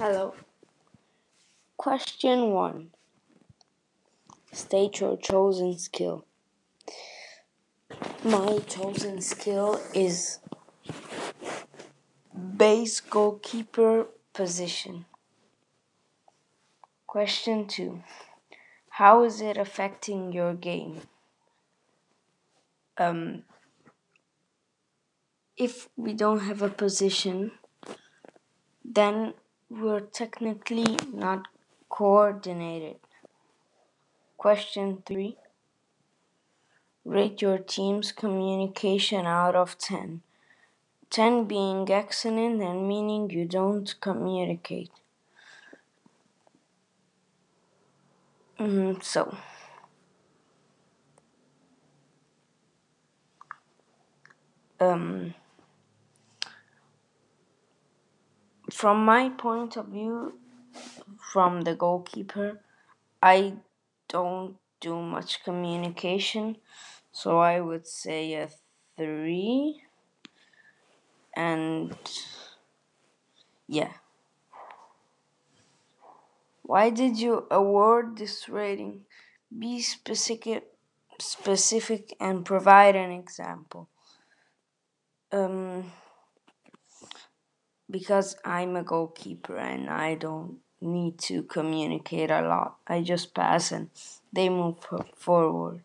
Hello. Question 1. State your chosen skill. My chosen skill is base goalkeeper position. Question 2. How is it affecting your game? Um, if we don't have a position, then we're technically not coordinated. Question 3. Rate your team's communication out of 10. 10 being excellent and meaning you don't communicate. Mm, so, um, from my point of view, from the goalkeeper, I don't do much communication, so I would say a 3. And yeah. Why did you award this rating? Be specific, specific and provide an example. Um, because I'm a goalkeeper and I don't need to communicate a lot. I just pass and they move forward.